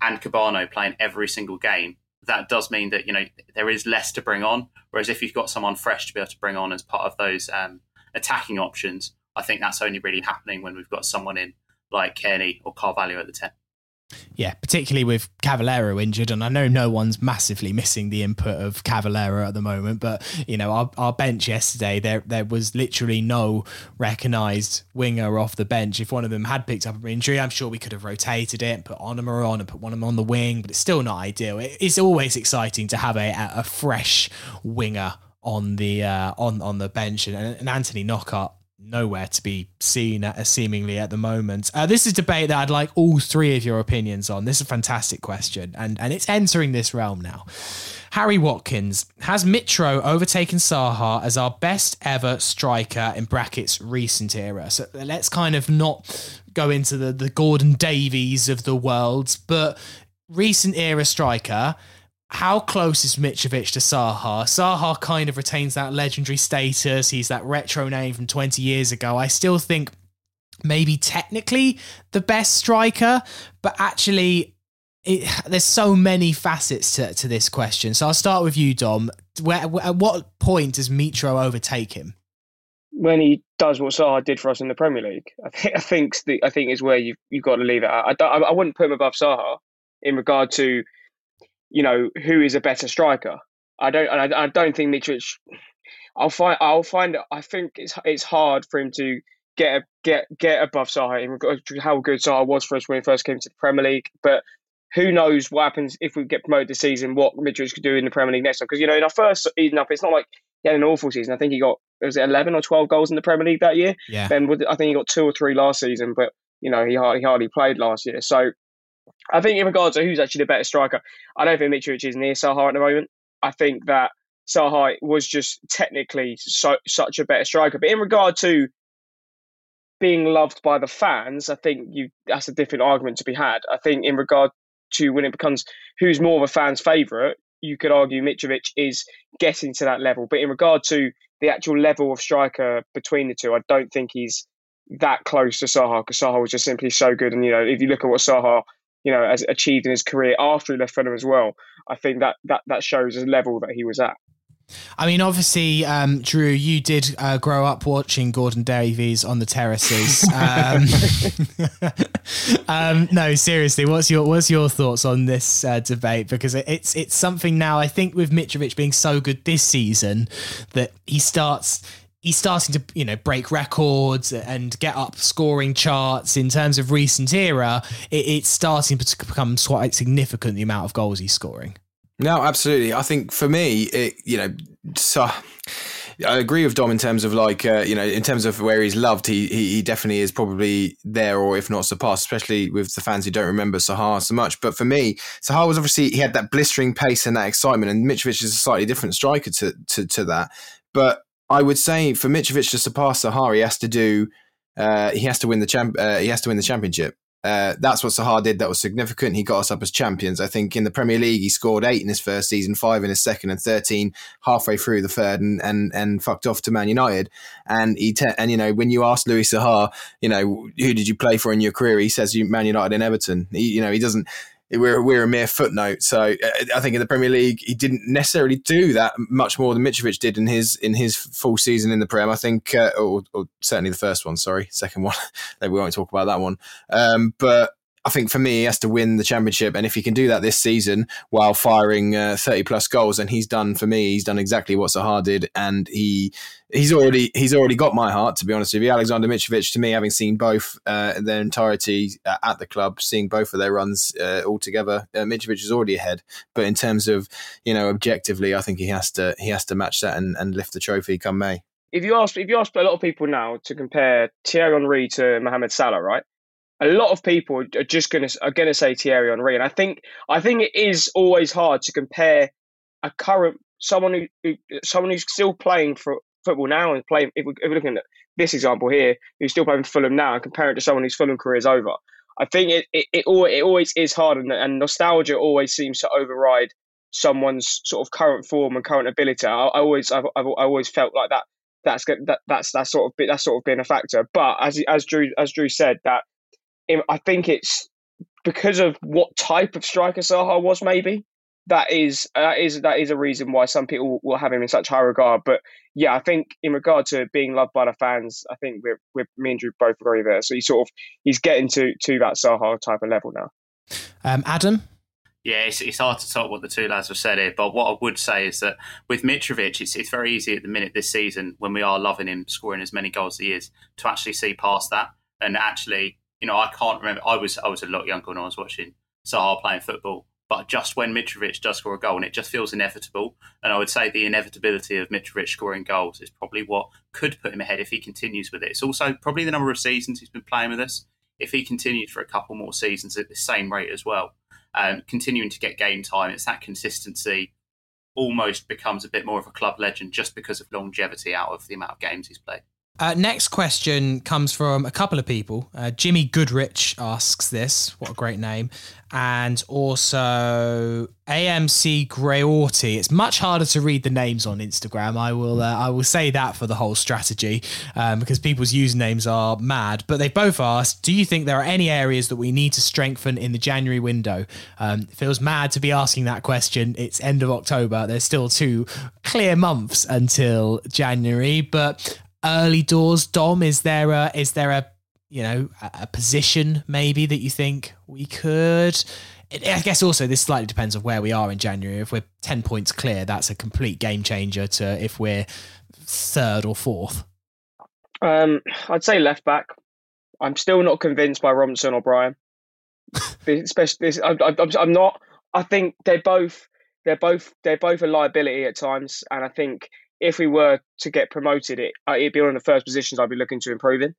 and Kebano playing every single game, that does mean that you know there is less to bring on. Whereas if you've got someone fresh to be able to bring on as part of those um, attacking options, I think that's only really happening when we've got someone in like Cairney or Carvalho at the 10. Yeah, particularly with Cavaleiro injured, and I know no one's massively missing the input of Cavaleiro at the moment, but you know our, our bench yesterday there there was literally no recognised winger off the bench. If one of them had picked up an injury, I'm sure we could have rotated it, and put Onomah on, and put one of them on the wing, but it's still not ideal. It, it's always exciting to have a a fresh winger on the uh, on on the bench, and, and Anthony Knockaert nowhere to be seen at, seemingly at the moment. Uh, this is debate that I'd like all three of your opinions on. This is a fantastic question, and and it's entering this realm now. Harry Watkins has Mitro overtaken Saha as our best ever striker in brackets recent era. So let's kind of not go into the the Gordon Davies of the world, but recent era striker how close is Mitrovic to Saha? Saha kind of retains that legendary status. He's that retro name from 20 years ago. I still think maybe technically the best striker, but actually it, there's so many facets to, to this question. So I'll start with you, Dom. Where, at what point does Mitro overtake him? When he does what Saha did for us in the Premier League, I think I think the, I think is where you've you've got to leave it. I, I, I wouldn't put him above Saha in regard to you know, who is a better striker. I don't, I, I don't think Mitrovic. I'll find, I'll find. I think it's it's hard for him to get get get above Saha in regard to how good Saha was for us when he first came to the Premier League. But who knows what happens if we get promoted this season? What Mitrovic could do in the Premier League next time? Because you know, in our first season up, it's not like he had an awful season. I think he got was it eleven or twelve goals in the Premier League that year. Yeah. Then I think he got two or three last season, but you know he hardly hardly played last year. So I think in regards to who's actually the better striker, I don't think Mitrovic is near Saha at the moment. I think that Saha was just technically so, such a better striker. But in regard to being loved by the fans, I think you that's a different argument to be had. I think in regard to when it becomes who's more of a fan's favourite, you could argue Mitrovic is getting to that level. But in regard to the actual level of striker between the two, I don't think he's that close to Saha because Saha was just simply so good. And you know, if you look at what Saha you know, has achieved in his career after he left Fulham as well. I think that that that shows the level that he was at. I mean, obviously, um, Drew, you did uh, grow up watching Gordon Davies on the terraces. Um, um, no, seriously, what's your what's your thoughts on this uh, debate? Because it's it's something now. I think with Mitrovic being so good this season that he starts he's starting to you know break records and get up scoring charts. In terms of recent era it, it's starting to become quite significant the amount of goals he's scoring. No absolutely. I think for me it you know so I agree with Dom in terms of like uh, you know in terms of where he's loved he, he, he definitely is probably there or if not surpassed especially with the fans who don't remember Saha so much. But for me Saha was obviously he had that blistering pace and that excitement and Mitrovic is a slightly different striker to to, to that. But I would say for Mitrovic to surpass Saha, he has to do uh, he has to win the champ uh, he has to win the championship. Uh, that's what Saha did. That was significant. He got us up as champions. I think in the Premier League, he scored eight in his first season, five in his second, and thirteen halfway through the third, and and and fucked off to Man United. And he te- and you know when you ask Louis Saha, you know who did you play for in your career? He says you Man United and Everton. He, you know he doesn't we're we're a mere footnote. So uh, I think in the Premier League he didn't necessarily do that much more than Mitrovic did in his in his full season in the Prem. I think, uh, or, or, certainly the first one. Sorry, second one. we won't talk about that one. Um, but I think for me, he has to win the championship, and if he can do that this season while firing uh, thirty plus goals, and he's done for me, he's done exactly what Saha did, and he he's already he's already got my heart. To be honest with you, Alexander Mitrovic, to me, having seen both uh, their entirety uh, at the club, seeing both of their runs uh, all together, uh, Mitrovic is already ahead. But in terms of you know objectively, I think he has to he has to match that and, and lift the trophy come May. If you ask if you ask a lot of people now to compare Thierry Henry to Mohamed Salah, right? A lot of people are just going to are going to say Thierry Henry, and I think I think it is always hard to compare a current someone who, who someone who's still playing for football now and playing. If, we, if we're looking at this example here, who's still playing for Fulham now, and compare it to someone whose Fulham career is over, I think it it, it, always, it always is hard, and, and nostalgia always seems to override someone's sort of current form and current ability. I, I always I've, I've I always felt like that. That's that, that's that's sort of been, that's sort of been a factor. But as as Drew as Drew said, that I think it's because of what type of striker Saha was. Maybe that is that is that is a reason why some people will have him in such high regard. But yeah, I think in regard to being loved by the fans, I think we're, we're me and Drew both agree there. So he's sort of he's getting to to that Saha type of level now. Um, Adam, yeah, it's, it's hard to talk what the two lads have said here, but what I would say is that with Mitrovic, it's, it's very easy at the minute this season when we are loving him scoring as many goals as he is to actually see past that and actually, you know, I can't remember. I was I was a lot younger when I was watching Saha playing football, but just when Mitrovic does score a goal, and it just feels inevitable. And I would say the inevitability of Mitrovic scoring goals is probably what could put him ahead if he continues with it. It's also probably the number of seasons he's been playing with us. If he continued for a couple more seasons at the same rate as well, um, continuing to get game time. It's that consistency almost becomes a bit more of a club legend just because of longevity out of the amount of games he's played. Uh, next question comes from a couple of people. Uh, Jimmy Goodrich asks this. What a great name. And also AMC Greyorti. It's much harder to read the names on Instagram. I will uh, I will say that for the whole strategy um, because people's usernames are mad. But they both asked, do you think there are any areas that we need to strengthen in the January window? Um, feels mad to be asking that question. It's end of October. There's still two clear months until January. But early doors, Dom? Is there a is there a you know a, position maybe that you think we could? I guess also this slightly depends on where we are in January. If we're ten points clear, that's a complete game changer. To if we're third or fourth. Um, I'd say left back. I'm still not convinced by Robinson or Bryan. Especially, this, I'm, I'm, I'm not. I think they're both they're both they're both a liability at times, and I think if we were to get promoted, it uh, it'd be one of the first positions I'd be looking to improve in.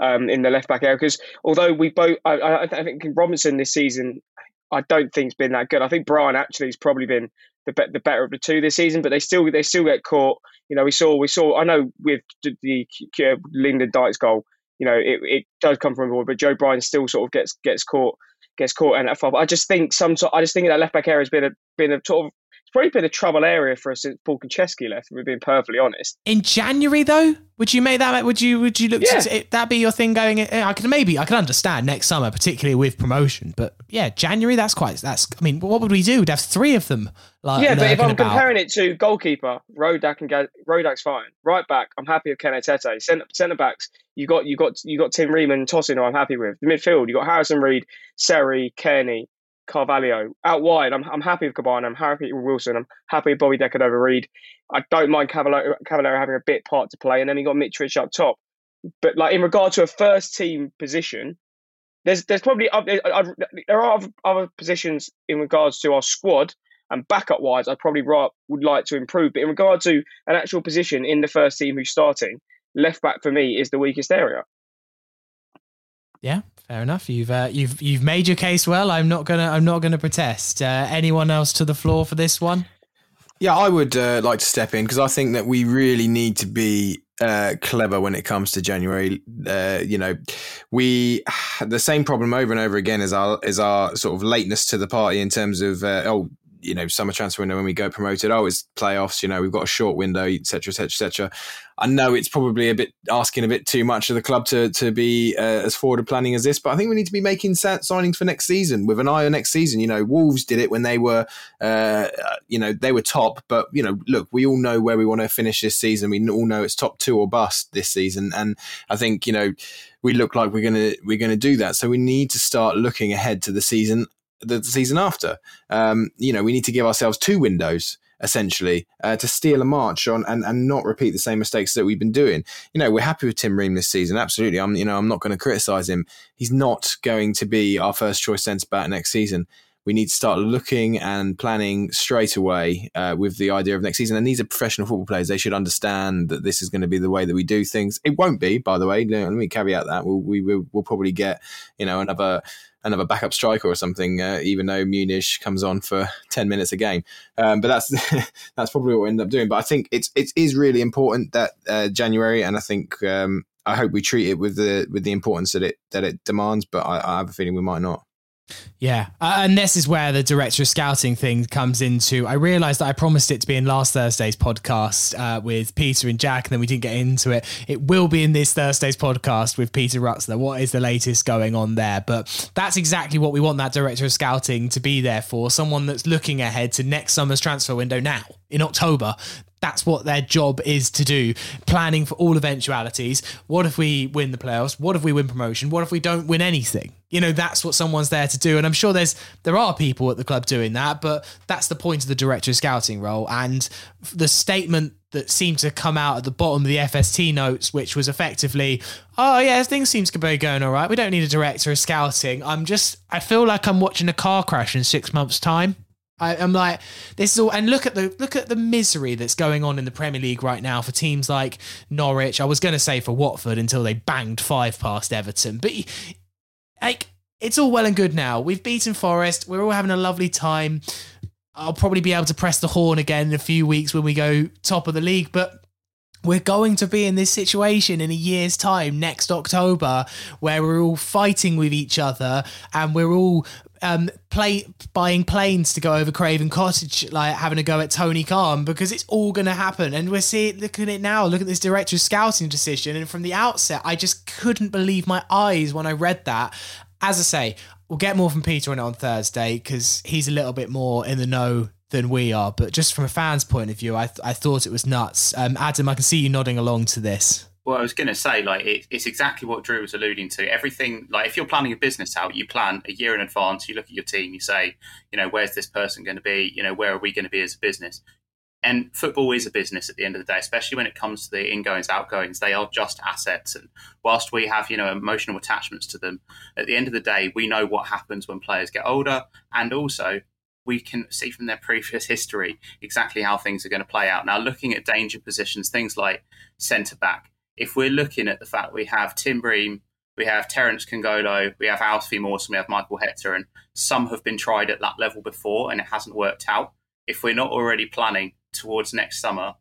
Um, in the left back area because although we both, I, I, I, think Robinson this season, I don't think's been that good. I think Bryan actually has probably been the be- the better of the two this season, but they still they still get caught. You know, we saw we saw. I know with the, the uh, Lyndon Dykes goal, you know, it, it does come from forward, but Joe Bryan still sort of gets gets caught gets caught in that. But I just think some sort. I just think that left back area has been a been a sort of it's probably been a trouble area for us since Paul Konchesky left. If we're being perfectly honest. In January, though, would you make that? Would you? Would you look? Yeah. To, that be your thing going? Eh, I can maybe I can understand next summer, particularly with promotion. But yeah, January. That's quite. That's. I mean, what would we do? We'd have three of them. Like, yeah, but if I'm about. comparing it to goalkeeper, Rodak and Rodak's fine. Right back, I'm happy with Kenneth Tete. Centre, centre backs, you got you got you got Tim Ream and Tosin, who I'm happy with. The midfield, you got Harrison Reed, Seri, Cairney, Carvalho. Out wide, I'm, I'm happy with Kebano. I'm happy with Wilson. I'm happy with Bobby Decordova-Reid. I don't mind Cavaleiro, having a bit part to play. And then you got Mitrovic up top. But like in regard to a first team position, there's there's probably there are other positions in regards to our squad and backup wise. I probably would like to improve. But in regard to an actual position in the first team who's starting, left back for me is the weakest area. Yeah, fair enough. You've uh, you've you've made your case well. I'm not gonna I'm not gonna protest. Uh, anyone else to the floor for this one? Yeah, I would uh, like to step in because I think that we really need to be uh, clever when it comes to January. Uh, you know, we the same problem over and over again as our is our sort of lateness to the party in terms of uh, oh you know summer transfer window when we go promoted. Oh, it's playoffs. You know, we've got a short window, etc., etc., etc. I know it's probably a bit asking a bit too much of the club to to be uh, as forward planning as this, but I think we need to be making signings for next season with an eye on next season. You know, Wolves did it when they were, uh, you know, they were top, but you know, look, we all know where we want to finish this season. We all know it's top two or bust this season, and I think you know we look like we're gonna we're gonna do that. So we need to start looking ahead to the season the season after. Um, you know, we need to give ourselves two windows essentially uh, to steal a march on and, and not repeat the same mistakes that we've been doing. You know, we're happy with Tim Ream this season. Absolutely. I'm you know, I'm not going to criticize him. He's not going to be our first choice centre back next season. We need to start looking and planning straight away uh, with the idea of next season. And these are professional football players. They should understand that this is going to be the way that we do things. It won't be, by the way. Let me caveat that. We'll, we, will we will probably get, you know, another another backup striker or something, uh, even though Muniz comes on for ten minutes a game. Um, but that's that's probably what we end up doing. But I think it's it is really important that uh, January, and I think um, I hope we treat it with the with the importance that it that it demands. But I, I have a feeling we might not. Yeah, uh, and this is where the director of scouting thing comes into. I realised that I promised it to be in last Thursday's podcast uh, with Peter and Jack, and then we didn't get into it. It will be in this Thursday's podcast with Peter Rutzler. What is the latest going on there? But that's exactly what we want that director of scouting to be there for. Someone that's looking ahead to next summer's transfer window now in October that's what their job is to do planning for all eventualities what if we win the playoffs what if we win promotion what if we don't win anything you know that's what someone's there to do and i'm sure there's there are people at the club doing that but that's the point of the director of scouting role and the statement that seemed to come out at the bottom of the FST notes, which was effectively, oh yeah, things seems to be going all right. We don't need a director of scouting. I'm just, I feel like I'm watching a car crash in six months' time. I, am like, this is all, and look at the look at the misery that's going on in the Premier League right now for teams like Norwich. I was going to say for Watford until they banged five past Everton, but like, it's all well and good now. We've beaten Forest. We're all having a lovely time. I'll probably be able to press the horn again in a few weeks when we go top of the league, but we're going to be in this situation in a year's time next October where we're all fighting with each other and we're all um, play, buying planes to go over Craven Cottage, like having a go at Tony Khan because it's all going to happen. And we're seeing, look at it now. Look at this director's scouting decision. And from the outset, I just couldn't believe my eyes when I read that. As I say, we'll get more from Peter on it on Thursday because he's a little bit more in the know than we are. But just from a fan's point of view, I, th- I thought it was nuts. Um, Adam, I can see you nodding along to this. Well, I was going to say, like, it, it's exactly what Drew was alluding to. Everything, like, if you're planning a business out, you plan a year in advance. You look at your team, you say, you know, where's this person going to be? You know, where are we going to be as a business? And football is a business at the end of the day, especially when it comes to the ingoings, outgoings. They are just assets. And whilst we have, you know, emotional attachments to them, at the end of the day, we know what happens when players get older. And also, we can see from their previous history exactly how things are going to play out. Now, looking at danger positions, things like centre back, if we're looking at the fact we have Tim Ream, we have Terence Kongolo, we have Alfie Mawson, we have Michael Hector, and some have been tried at that level before and it hasn't worked out. If we're not already planning towards next summer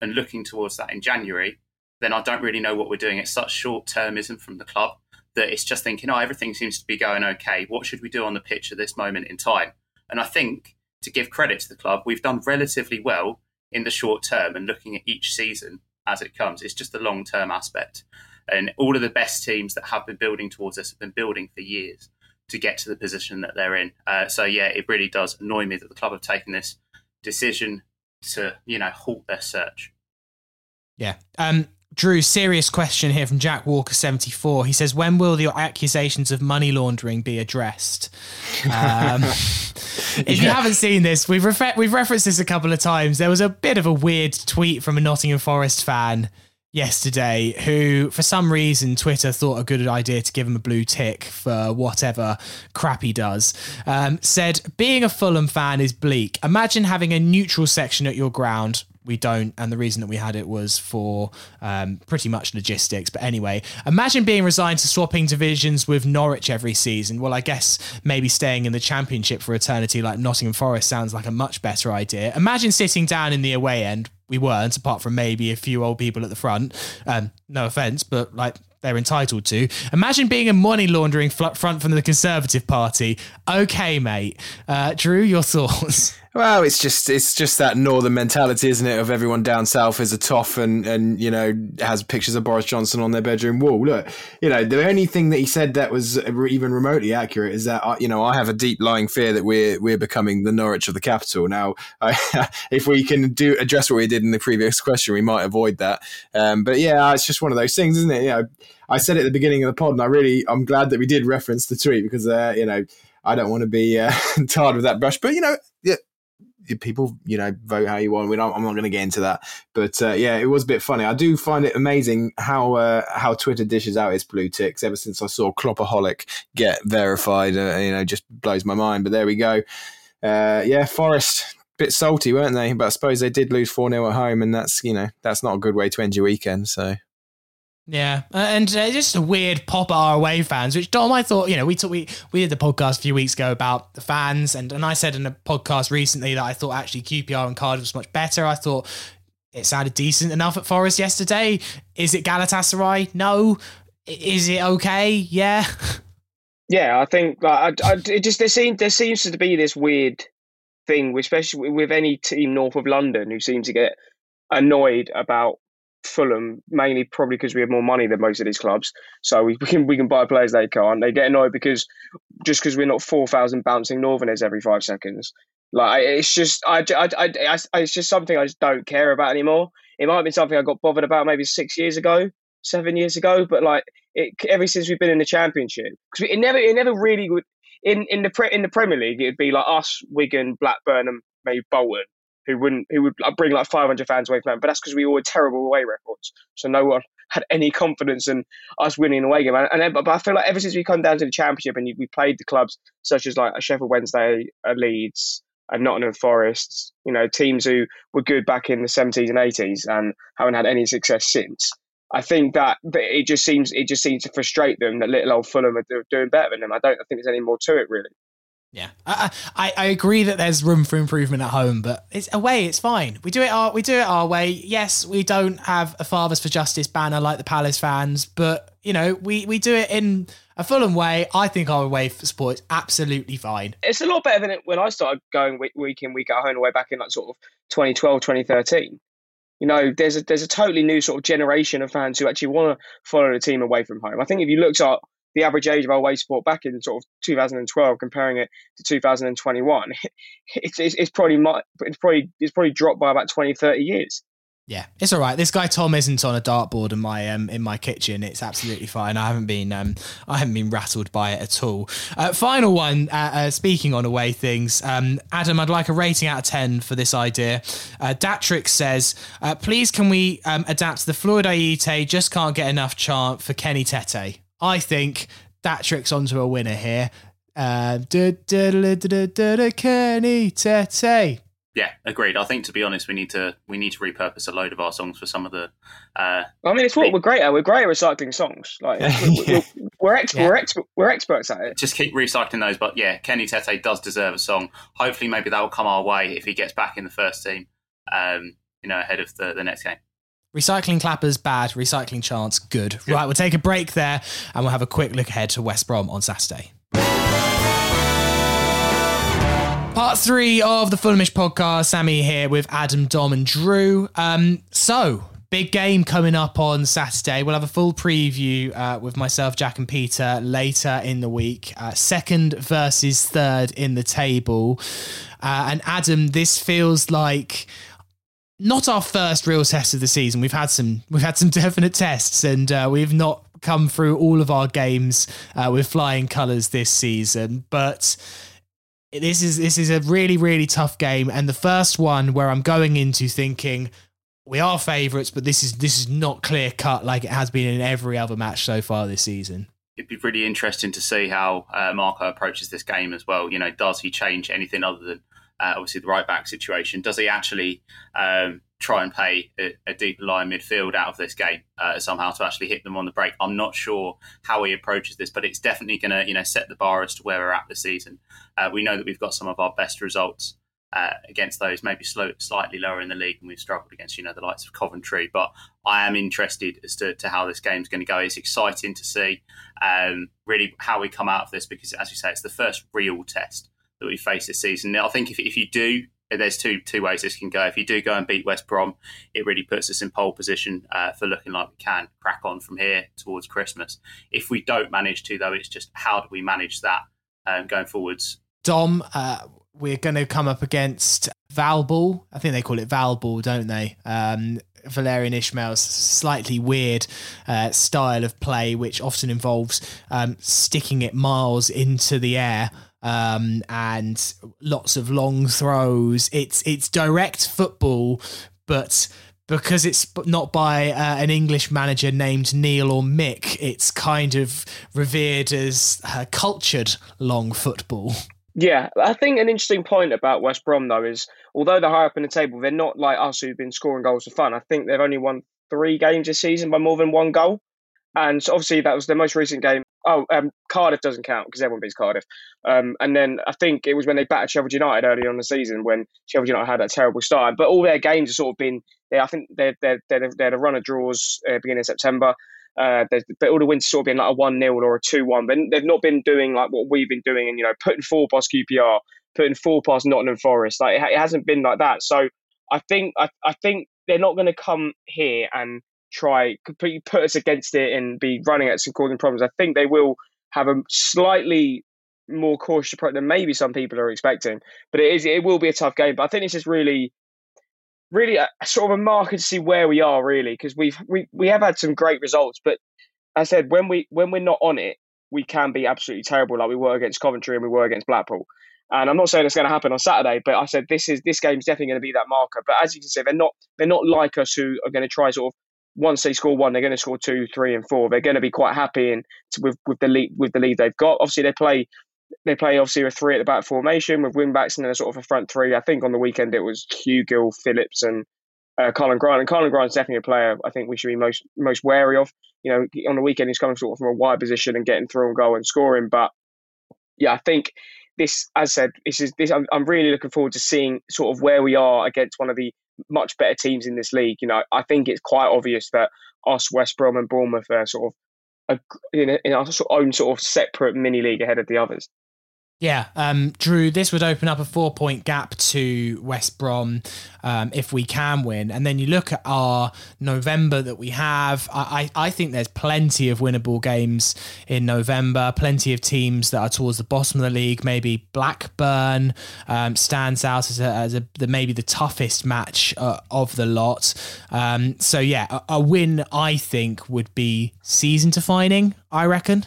and looking towards that in January, then I don't really know what we're doing. It's such short termism from the club that it's just thinking, oh, everything seems to be going okay. What should we do on the pitch at this moment in time? And I think to give credit to the club, we've done relatively well in the short term and looking at each season as it comes. It's just the long term aspect. And all of the best teams that have been building towards us have been building for years to get to the position that they're in. Uh, so yeah, it really does annoy me that the club have taken this decision to you know halt their search. Yeah. Um, Drew, serious question here from Jack Walker seventy four. He says, "When will the accusations of money laundering be addressed?" Um, if yeah. you haven't seen this, we've refer- we've referenced this a couple of times. There was a bit of a weird tweet from a Nottingham Forest fan yesterday who, for some reason, Twitter thought a good idea to give him a blue tick for whatever crap he does. Um, said, Being a Fulham fan is bleak. Imagine having a neutral section at your ground we don't. And the reason that we had it was for um, pretty much logistics. But anyway, imagine being resigned to swapping divisions with Norwich every season. Well, I guess maybe staying in the championship for eternity like Nottingham Forest sounds like a much better idea. Imagine sitting down in the away end. We weren't, apart from maybe a few old people at the front. Um, no offense, but like they're entitled to. Imagine being a money laundering front from the Conservative Party. Okay, mate. Uh, Drew, your thoughts? Well, it's just it's just that northern mentality, isn't it? Of everyone down south is a toff and and you know has pictures of Boris Johnson on their bedroom wall. Look, you know the only thing that he said that was even remotely accurate is that you know I have a deep lying fear that we're we're becoming the Norwich of the capital. Now, I, if we can do address what we did in the previous question, we might avoid that. Um, but yeah, it's just one of those things, isn't it? You know, I said at the beginning of the pod, and I really I'm glad that we did reference the tweet because uh, you know. I don't want to be uh, tired with that brush, but you know, people, you know, vote how you want. We don't, I'm not going to get into that, but uh, yeah, it was a bit funny. I do find it amazing how uh, how Twitter dishes out its blue ticks. Ever since I saw Kloppaholic get verified, uh, you know, just blows my mind. But there we go. Uh, yeah, Forest bit salty, weren't they? But I suppose they did lose four 0 at home, and that's you know that's not a good way to end your weekend. So yeah, uh, and uh, just a weird pop our away fans, which Dom, I thought, you know, we talk, we we did the podcast a few weeks ago about the fans, and and I said in a podcast recently that I thought actually QPR and Cardiff was much better. I thought it sounded decent enough at Forest yesterday. Is it Galatasaray? No. Is it okay? Yeah. Yeah, I think like, I, I, it just there seems there seems to be this weird thing, especially with any team north of London who seem to get annoyed about Fulham, mainly probably because we have more money than most of these clubs. So we, we can we can buy players they can't. They get annoyed because just because we're not four thousand bouncing Northerners every five seconds. Like it's just I, I, I, I, it's just something I just don't care about anymore. It might have been something I got bothered about maybe six years ago, seven years ago, but like it ever since we've been in the championship because it never it never really would in in the pre, in the Premier League it'd be like us, Wigan, Blackburn, and maybe Bolton who wouldn't who would bring like 500 fans away from them. But that's because we all had terrible away records, so no one had any confidence in us winning away game. And, and but I feel like ever since we come down to the championship and we played the clubs such as like a Sheffield Wednesday, Leeds, and Nottingham Forest, you know, teams who were good back in the 70s and 80s and haven't had any success since. I think that it just seems it just seems to frustrate them that little old Fulham are doing better than them. I don't I think there's any more to it really. Yeah, I, I, I agree that there's room for improvement at home, but it's away. It's fine. We do it our we do it our way. Yes, we don't have a Fathers for Justice banner like the Palace fans, but you know we we do it in a Fulham way. I think our away support is absolutely fine. It's a lot better than it when I started going week, week in week out home away back in like sort of 2012, 2013. You know, there's a there's a totally new sort of generation of fans who actually want to follow the team away from home. I think if you looked at the average age of our away support back in sort of 2012, comparing it to 2021, it's, it's, it's probably it's probably it's probably dropped by about 20, 30 years. Yeah, it's all right. This guy Tom isn't on a dartboard in my um in my kitchen. It's absolutely fine. I haven't been um I haven't been rattled by it at all. Uh, final one. Uh, uh, speaking on away things, um, Adam, I'd like a rating out of ten for this idea. Uh, Datrix says, uh, please can we um, adapt the Floyd Ayité just can't get enough chant for Kenny Tete. I think that tricks onto a winner here. Uh, Kenny Tete. Yeah, agreed. I think to be honest, we need to we need to repurpose a load of our songs for some of the. Uh, I mean, it's what we're great at. We're great at recycling songs. Like we're, we're, ex- yeah. we're, ex- we're experts at it. Just keep recycling those. But yeah, Kenny Tete does deserve a song. Hopefully, maybe that will come our way if he gets back in the first team. Um, you know, ahead of the, the next game. Recycling clappers, bad. Recycling chance, good. good. Right, we'll take a break there and we'll have a quick look ahead to West Brom on Saturday. Part three of the Fulhamish podcast. Sammy here with Adam, Dom, and Drew. Um, so, big game coming up on Saturday. We'll have a full preview uh, with myself, Jack, and Peter later in the week. Uh, second versus third in the table. Uh, and Adam, this feels like not our first real test of the season. We've had some we've had some definite tests, and uh, we've not come through all of our games uh, with flying colours this season. But this is this is a really really tough game, and the first one where I'm going into thinking we are favourites, but this is this is not clear cut like it has been in every other match so far this season. It'd be really interesting to see how uh, Marco approaches this game as well. You know, does he change anything other than uh, obviously the right back situation. Does he actually um, try and play a, a deeper line midfield out of this game uh, somehow to actually hit them on the break? I'm not sure how he approaches this, but it's definitely going to you know set the bar as to where we're at this season. Uh, we know that we've got some of our best results. Uh, against those maybe slow, slightly lower in the league, and we've struggled against you know the likes of Coventry. But I am interested as to, to how this game's going to go. It's exciting to see um, really how we come out of this because, as you say, it's the first real test that we face this season. I think if, if you do, there's two two ways this can go. If you do go and beat West Brom, it really puts us in pole position uh, for looking like we can crack on from here towards Christmas. If we don't manage to, though, it's just how do we manage that um, going forwards? Dom, uh, we're going to come up against Valball. I think they call it Valball, don't they? Um, Valérien Ismaël's slightly weird uh, style of play, which often involves um, sticking it miles into the air um, and lots of long throws. It's it's direct football, but because it's not by uh, an English manager named Neil or Mick, it's kind of revered as uh, cultured long football. Yeah, I think an interesting point about West Brom though is although they're high up in the table, they're not like us who've been scoring goals for fun. I think they've only won three games this season by more than one goal. And obviously, that was the most recent game Oh, um, Cardiff doesn't count because everyone beats Cardiff. Um, and then I think it was when they battered Sheffield United early on the season when Sheffield United had that terrible start. But all their games have sort of been. They, I think they're they're they're, they're a run of draws uh, beginning of September. Uh, but all the wins sort of been like a one 0 or a two one. But they've not been doing like what we've been doing, and you know, putting four past QPR, putting four past Nottingham Forest. Like it, it hasn't been like that. So I think I, I think they're not going to come here and try completely put us against it and be running at some causing problems. I think they will have a slightly more cautious approach than maybe some people are expecting. But it is it will be a tough game. But I think this is really really a, sort of a marker to see where we are really because we've we, we have had some great results but I said when we when we're not on it we can be absolutely terrible like we were against Coventry and we were against Blackpool and I'm not saying it's going to happen on Saturday but I said this is this game's definitely going to be that marker but as you can see they're not they're not like us who are going to try sort of once they score one they're going to score two three and four they're going to be quite happy and with with the lead with the lead they've got obviously they play they play obviously a three at the back formation with wing backs and then a sort of a front three. I think on the weekend it was Hugill, Phillips, and uh, Karlan Grant. And Karlan Grant's definitely a player I think we should be most most wary of. You know, on the weekend he's coming sort of from a wide position and getting through and goal and scoring. But yeah, I think this, as I said, this is this. I'm, I'm really looking forward to seeing sort of where we are against one of the much better teams in this league. You know, I think it's quite obvious that us, West Brom, and Bournemouth are sort of a, in, a, in our own sort of separate mini league ahead of the others. Yeah, um, Drew, this would open up a four point gap to West Brom um, if we can win. And then you look at our November that we have. I, I think there's plenty of winnable games in November, plenty of teams that are towards the bottom of the league. Maybe Blackburn um, stands out as, a, as a, the, maybe the toughest match uh, of the lot. Um, so, yeah, a, a win, I think, would be season defining, I reckon.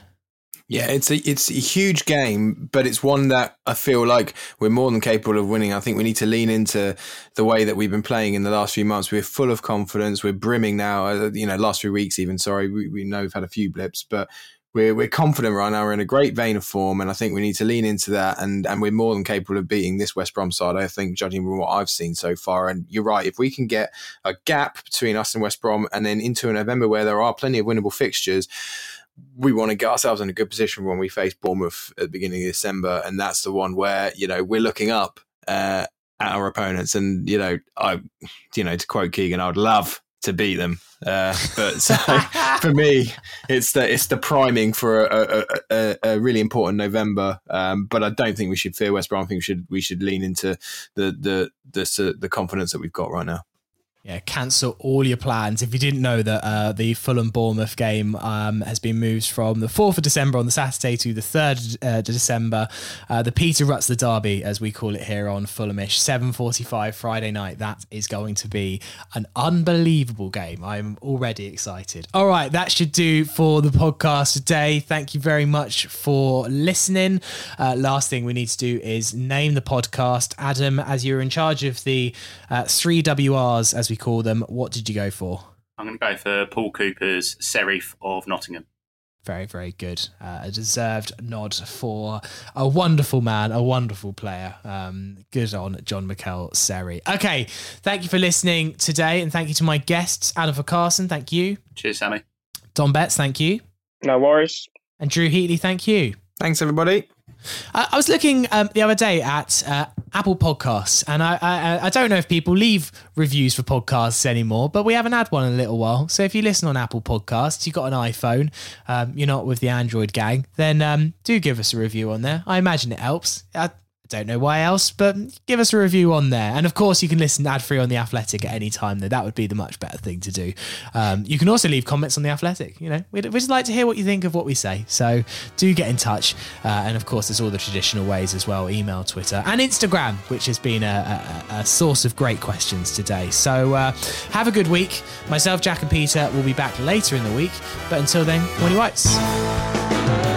Yeah, it's a it's a huge game, but it's one that I feel like we're more than capable of winning. I think we need to lean into the way that we've been playing in the last few months. We're full of confidence. We're brimming now. Uh, you know, last few weeks even. Sorry, we, we know we've had a few blips, but we're we're confident right now. We're in a great vein of form, and I think we need to lean into that. And and we're more than capable of beating this West Brom side. I think, judging from what I've seen so far. And you're right. If we can get a gap between us and West Brom, and then into a November where there are plenty of winnable fixtures we want to get ourselves in a good position when we face Bournemouth at the beginning of December, and that's the one where you know we're looking up uh, at our opponents, and you know, I, you know, to quote Keegan, I would love to beat them, uh, but so for me, it's the it's the priming for a, a, a, a really important November. Um, but I don't think we should fear West Brom. I think we should we should lean into the the the, the confidence that we've got right now yeah, cancel all your plans. If you didn't know that uh, the Fulham Bournemouth game um, has been moved from the 4th of December on the Saturday to the 3rd uh, December, uh, the Peter Rutzler Derby, as we call it here on Fulhamish, 7.45 Friday night. That is going to be an unbelievable game. I'm already excited. All right, that should do for the podcast today. Thank you very much for listening. Uh, last thing we need to do is name the podcast. Adam, as you're in charge of the uh, three WRs, as we we call them. What did you go for? I'm going to go for Paul Cooper's Serif of Nottingham. Very, very good. Uh, a deserved nod for a wonderful man, a wonderful player. Um, good on Jean Michaël Seri. Okay, thank you for listening today, and thank you to my guests, Adam Carson. Thank you. Cheers, Sammy. Dom Betts, thank you. No worries. And Drew Heatley, thank you. Thanks, everybody. I, was looking um, the other day at uh, Apple Podcasts, and I, I, I don't know if people leave reviews for podcasts anymore, but we haven't had one in a little while. So if you listen on Apple Podcasts, you've got an iPhone, um, you're not with the Android gang, then um, do give us a review on there. I imagine it helps. I, Don't know why else, but give us a review on there. And of course, you can listen ad free on The Athletic at any time, though. That would be the much better thing to do. Um, you can also leave comments on The Athletic. You know, we'd, we'd, just like to hear what you think of what we say. So do get in touch. Uh, and of course, there's all the traditional ways as well email, Twitter, and Instagram, which has been a, a, a source of great questions today. So uh, have a good week. Myself, Jack, and Peter will be back later in the week. But until then, morning whites.